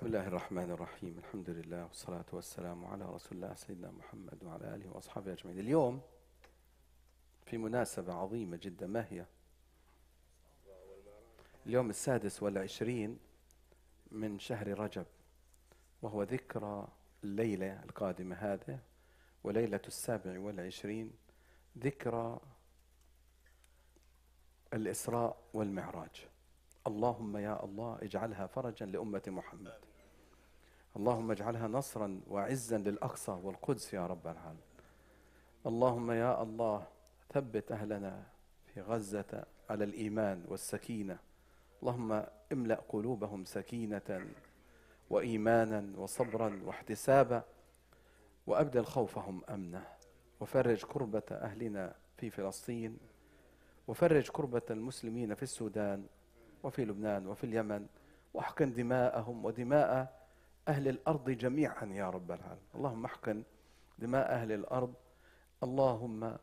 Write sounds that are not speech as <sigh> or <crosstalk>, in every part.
بسم الله الرحمن الرحيم. الحمد لله والصلاة والسلام على رسول الله سيدنا محمد وعلى آله وأصحابه أجمعين. اليوم في مناسبة عظيمة جدا. ما هي؟ اليوم السادس والعشرين من شهر رجب وهو ذكرى الليلة القادمة هذه وليلة السابع والعشرين ذكرى الإسراء والمعراج. اللهم يا الله اجعلها فرجا لأمة محمد. اللهم اجعلها نصرا وعزا للأقصى والقدس يا رب العالمين. اللهم يا الله ثبت أهلنا في غزة على الإيمان والسكينة. اللهم املأ قلوبهم سكينة وإيمانا وصبرا واحتسابا وأبدل خوفهم أمنا. وفرج كربة أهلنا في فلسطين وفرج كربة المسلمين في السودان وفي لبنان وفي اليمن. واحقن دماءهم ودماء أهل الأرض جميعا يا رب العالمين. اللهم احقن دماء أهل الأرض. اللهم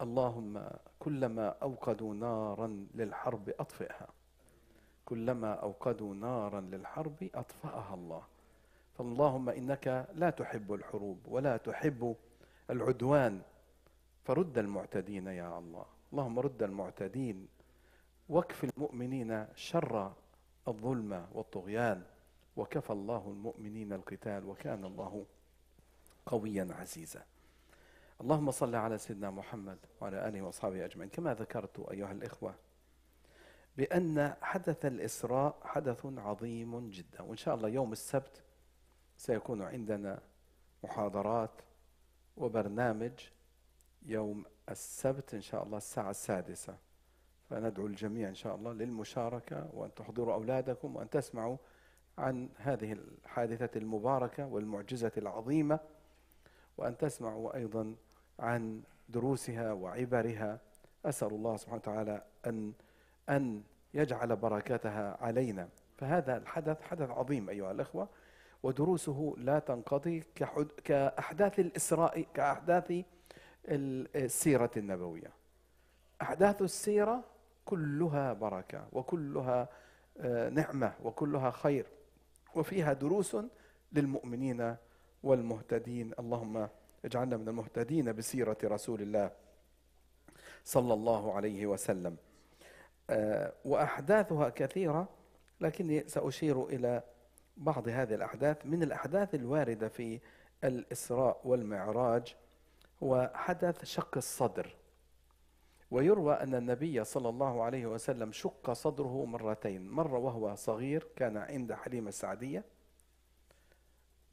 اللهم كلما أوقدوا نارا للحرب أطفئها. كلما أوقدوا نارا للحرب أطفأها الله. فاللهم إنك لا تحب الحروب ولا تحب العدوان. فرد المعتدين يا الله. اللهم رد المعتدين. واكف المؤمنين شر الظلم والطغيان. وكفى الله المؤمنين القتال وكان الله قويا عزيزا. اللهم صل على سيدنا محمد وعلى آله وأصحابه أجمعين. كما ذكرت أيها الإخوة بأن حدث الإسراء حدث عظيم جدا وإن شاء الله يوم السبت سيكون عندنا محاضرات وبرنامج يوم السبت إن شاء الله الساعة السادسة. فندعو الجميع إن شاء الله للمشاركة وأن تحضروا أولادكم وأن تسمعوا عن هذه الحادثة المباركة والمعجزة العظيمة وأن تسمعوا أيضا عن دروسها وعبرها. أسأل الله سبحانه وتعالى أن أن يجعل بركاتها علينا. فهذا الحدث حدث عظيم أيها الأخوة ودروسه لا تنقضي كأحداث الإسراء كأحداث السيرة النبوية. أحداث السيرة كلها بركة وكلها آه، نعمة وكلها خير. وفيها دروس للمؤمنين والمهتدين. اللهم اجعلنا من المهتدين بسيرة رسول الله صلى الله عليه وسلم. آه، وأحداثها كثيرة لكني سأشير إلى بعض هذه الأحداث. من الأحداث الواردة في الإسراء والمعراج هو حدث شق الصدر. ويروى أن النبي صلى الله عليه وسلم شق صدره مرتين مرة وهو صغير كان عند حليمة السعدية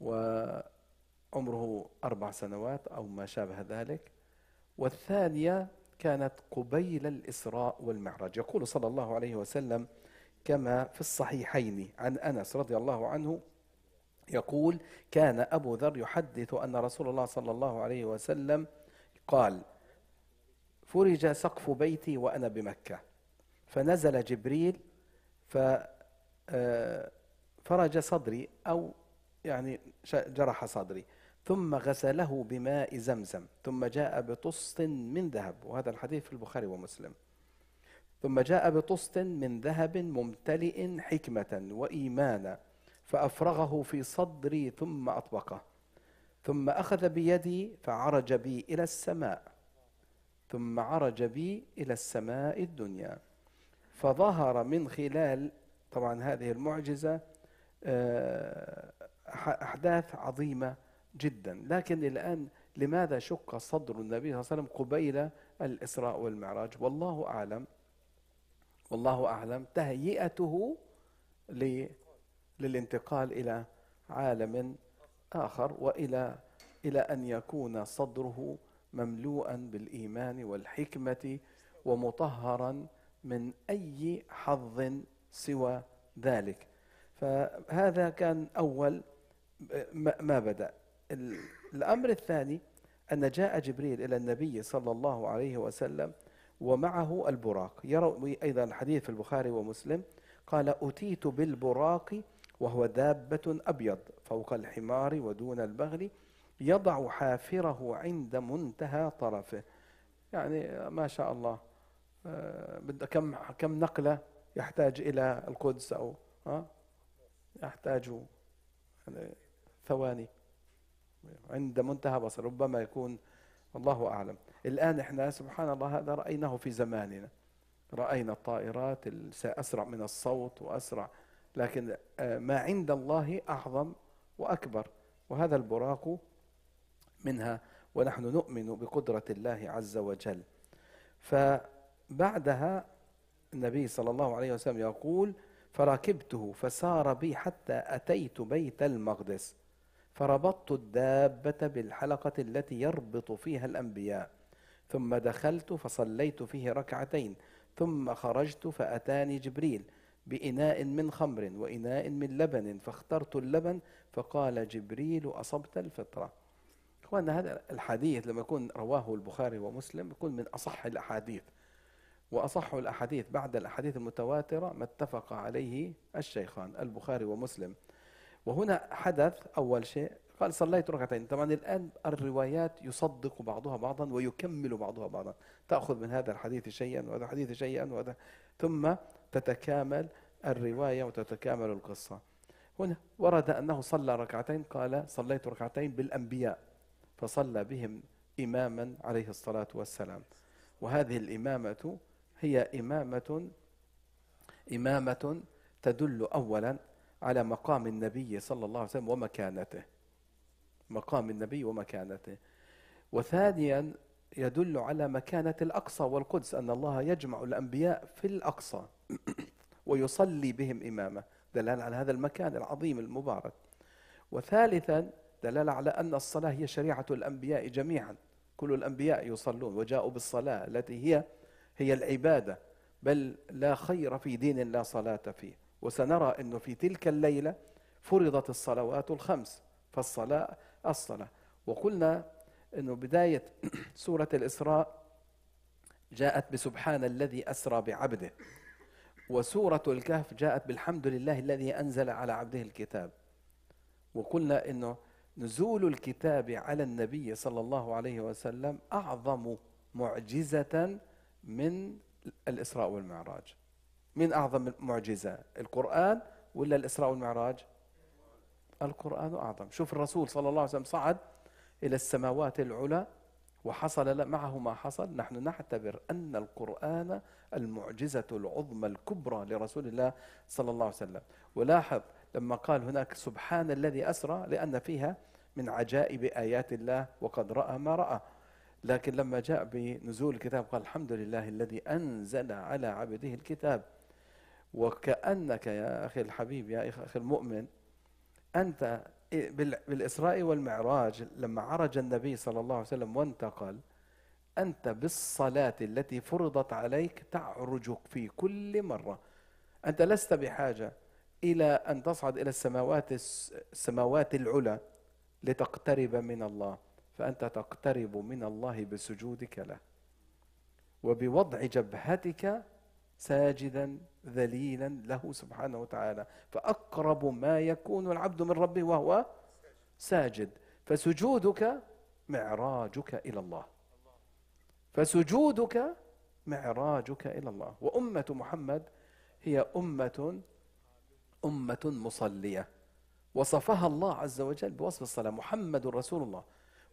وعمره أربع سنوات أو ما شابه ذلك والثانية كانت قبيل الإسراء والمعراج. يقول صلى الله عليه وسلم كما في الصحيحين عن أنس رضي الله عنه يقول كان أبو ذر يحدث أن رسول الله صلى الله عليه وسلم قال فرج سقف بيتي وأنا بمكة. فنزل جبريل ففرج آه، صدري أو يعني جرح صدري. ثم غسله بماء زمزم. ثم جاء بطست من ذهب. وهذا الحديث في البخاري ومسلم. ثم جاء بطست من ذهب ممتلئ حكمة وإيمانا فأفرغه في صدري ثم أطبقه. ثم أخذ بيدي فعرج بي إلى السماء. ثم عرج بي إلى السماء الدنيا. فظهر من خلال طبعا هذه المعجزة آه، أحداث عظيمة جدا. لكن الآن لماذا شق صدر النبي صلى الله عليه وسلم قبيل الإسراء والمعراج؟ والله أعلم والله أعلم تهيئته للانتقال إلى عالم آخر وإلى إلى أن يكون صدره مملوءا بالإيمان والحكمة ومطهرا من أي حظ سوى ذلك. فهذا كان أول ما بدأ. الأمر الثاني أن جاء جبريل إلى النبي صلى الله عليه وسلم ومعه البراق. يروي أيضا الحديث في البخاري ومسلم قال اتيت بالبراق وهو دابة أبيض فوق الحمار ودون البغل يضع حافره عند منتهى طرفه. يعني ما شاء الله آه، كم كم نقلة يحتاج إلى القدس أو ها يحتاج ثواني عند منتهى بصر ربما يكون الله أعلم. الآن إحنا سبحان الله هذا رأيناه في زماننا. رأينا الطائرات أسرع من الصوت وأسرع لكن آه، ما عند الله أعظم وأكبر. وهذا البراق منها ونحن نؤمن بقدرة الله عز وجل. فبعدها النبي صلى الله عليه وسلم يقول فركبته فسار بي حتى أتيت بيت المقدس فربطت الدابة بالحلقة التي يربط فيها الأنبياء ثم دخلت فصليت فيه ركعتين ثم خرجت فأتاني جبريل بإناء من خمر وإناء من لبن فاخترت اللبن فقال جبريل أصبت الفطرة؟ أخوانا هذا الحديث لما يكون رواه البخاري ومسلم يكون من أصح الأحاديث. وأصح الأحاديث بعد الأحاديث المتواترة ما اتفق عليه الشيخان البخاري ومسلم. وهنا حدث أول شيء قال صليت ركعتين. طبعا الآن الروايات يصدق بعضها بعضا ويكمل بعضها بعضا. تأخذ من هذا الحديث شيئا وهذا الحديث شيئا وهذا. ثم تتكامل الرواية وتتكامل القصة. هنا ورد أنه صلى ركعتين قال صليت ركعتين بالأنبياء. فصلى بهم إماما عليه الصلاة والسلام. وهذه الإمامة هي إمامة إمامة تدل أولا على مقام النبي صلى الله عليه وسلم ومكانته. مقام النبي ومكانته. وثانيا يدل على مكانة الأقصى والقدس أن الله يجمع الأنبياء في الأقصى <clears throat> ويصلي بهم إمامة. دلالة على هذا المكان العظيم المبارك. وثالثا دلالة على أن الصلاة هي شريعة الأنبياء جميعا. كل الأنبياء يصلون وجاءوا بالصلاة التي هي هي العبادة. بل لا خير في دين لا صلاة فيه. وسنرى أنه في تلك الليلة فرضت الصلوات الخمس فالصلاة الصلاة. وقلنا أنه بداية <clears throat> سورة الإسراء جاءت بسبحان الذي أسرى بعبده. وسورة الكهف جاءت بالحمد لله الذي أنزل على عبده الكتاب. وقلنا أنه نزول الكتاب على النبي صلى الله عليه وسلم أعظم معجزة من الإسراء والمعراج. من أعظم معجزة القرآن ولا الإسراء والمعراج؟ القرآن أعظم. شوف الرسول صلى الله عليه وسلم صعد إلى السماوات العلى وحصل معه ما حصل. نحن نعتبر أن القرآن المعجزة العظمى الكبرى لرسول الله صلى الله عليه وسلم. ولاحظ لما قال هناك سبحان الذي أسرى لأن فيها من عجائب آيات الله وقد رأى ما رأى. لكن لما جاء بنزول الكتاب قال الحمد لله الذي أنزل على عبده الكتاب. وكأنك يا أخي الحبيب يا أخي المؤمن أنت بالإسراء والمعراج لما عرج النبي صلى الله عليه وسلم وانتقل أنت بالصلاة التي فرضت عليك تعرج في كل مرة. أنت لست بحاجة. إلى أن تصعد إلى السماوات السماوات العلى لتقترب من الله. فأنت تقترب من الله بسجودك له. وبوضع جبهتك ساجدا ذليلا له سبحانه وتعالى. فأقرب ما يكون العبد من ربه وهو ساجد. فسجودك معراجك إلى الله. فسجودك معراجك إلى الله. وأمة محمد هي أمة أمة مصلية. وصفها الله عز وجل بوصف الصلاة. محمد رسول الله.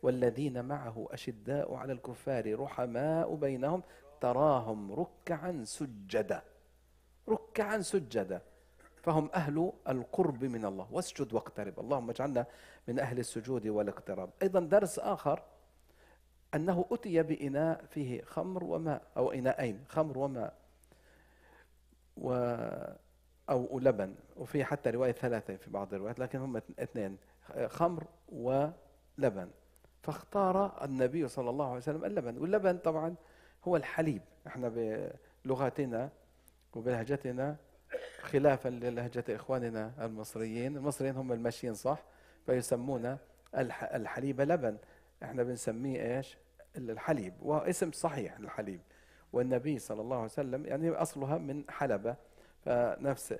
والذين معه أشداء على الكفار رحماء بينهم. تراهم ركعا سجدا. ركعا سجدا. فهم أهل القرب من الله. واسجد واقترب. اللهم اجعلنا من أهل السجود والاقتراب. أيضا درس آخر. أنه أتي بإناء فيه خمر وماء أو إناءين خمر وماء. و أو لبن وفي حتى رواية ثلاثة في بعض الروايات لكن هم اثنين خمر ولبن. فاختار النبي صلى الله عليه وسلم اللبن واللبن طبعا هو الحليب. إحنا بلغتنا وبلهجتنا خلافا للهجة إخواننا المصريين. المصريين هم الماشيين صح؟ فيسمون الحليب لبن. إحنا بنسميه إيش؟ الحليب. واسم صحيح للحليب والنبي صلى الله عليه وسلم يعني أصلها من حلبة. فنفس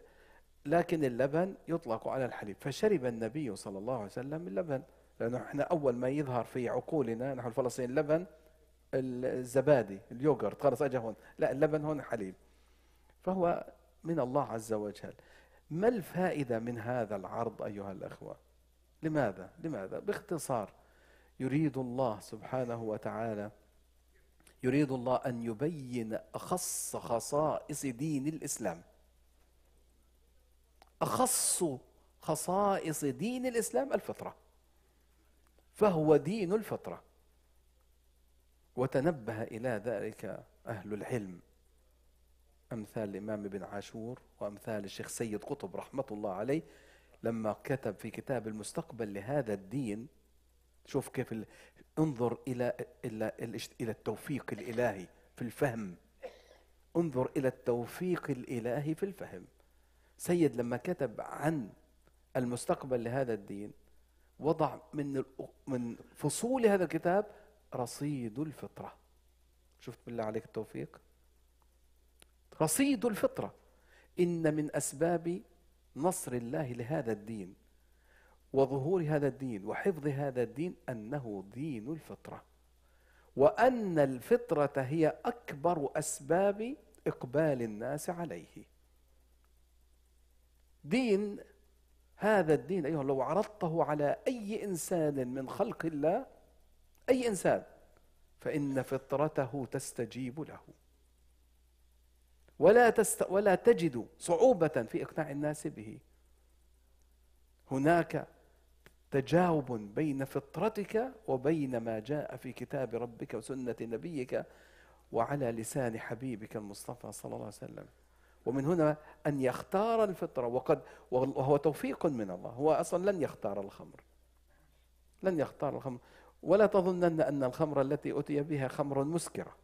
لكن اللبن يطلق على الحليب. فشرب النبي صلى الله عليه وسلم اللبن لأنه إحنا أول ما يظهر في عقولنا نحن الفلسطينيين اللبن الزبادي اليوغرت. خلاص اجى هون لا اللبن هون حليب. فهو من الله عز وجل. ما الفائدة من هذا العرض أيها الأخوة؟ لماذا؟ لماذا؟ باختصار يريد الله سبحانه وتعالى يريد الله أن يبين أخص خصائص دين الإسلام. أخص خصائص دين الإسلام الفطرة فهو دين الفطرة. وتنبه إلى ذلك أهل العلم. أمثال الإمام ابن عاشور وأمثال الشيخ سيد قطب رحمة الله عليه لما كتب في كتاب المستقبل لهذا الدين شوف كيف. انظر إلى إلى إلى التوفيق الإلهي في الفهم. انظر إلى التوفيق الإلهي في الفهم. سيد لما كتب عن المستقبل لهذا الدين وضع من من فصول هذا الكتاب رصيد الفطرة. شفت بالله عليك التوفيق؟ رصيد الفطرة. إن من أسباب نصر الله لهذا الدين وظهور هذا الدين وحفظ هذا الدين أنه دين الفطرة وأن الفطرة هي أكبر أسباب إقبال الناس عليه. دين هذا الدين أيها لو عرضته على أي إنسان من خلق الله أي إنسان فإن فطرته تستجيب له. ولا تست ولا تجد صعوبة في إقناع الناس به. هناك تجاوب بين فطرتك وبين ما جاء في كتاب ربك وسنة نبيك وعلى لسان حبيبك المصطفى صلى الله عليه وسلم. ومن هنا أن يختار الفطرة. وقد وهو توفيق من الله. هو أصلا لن يختار الخمر. لن يختار الخمر. ولا تظنن أن الخمر التي أتي بها خمر مسكرة.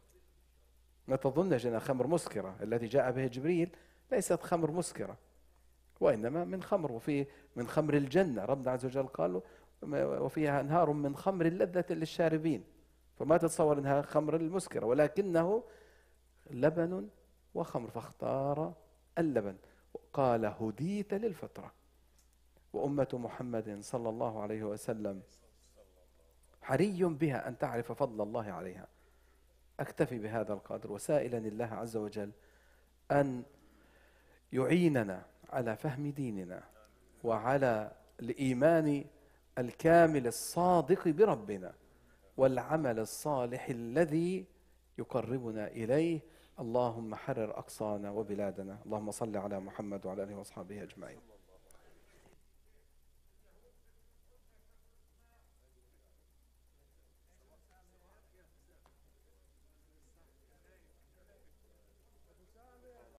لا تظنش أنها خمر مسكرة. التي جاء بها جبريل ليست خمر مسكرة وإنما من خمر. وفي من خمر الجنة. ربنا عز وجل قال وفيها أنهار من خمر لذة للشاربين. فما تتصور أنها خمر المسكرة. ولكنه لبن وخمر. فاختار اللبن قال هديت للفطرة. وأمة محمد صلى الله عليه وسلم حري بها أن تعرف فضل الله عليها. أكتفي بهذا القدر وسائلا الله عز وجل أن يعيننا على فهم ديننا وعلى الإيمان الكامل الصادق بربنا والعمل الصالح الذي يقربنا إليه اللهم حرر أقصانا وبلادنا. اللهم صل على محمد وعلى آله وأصحابه أجمعين.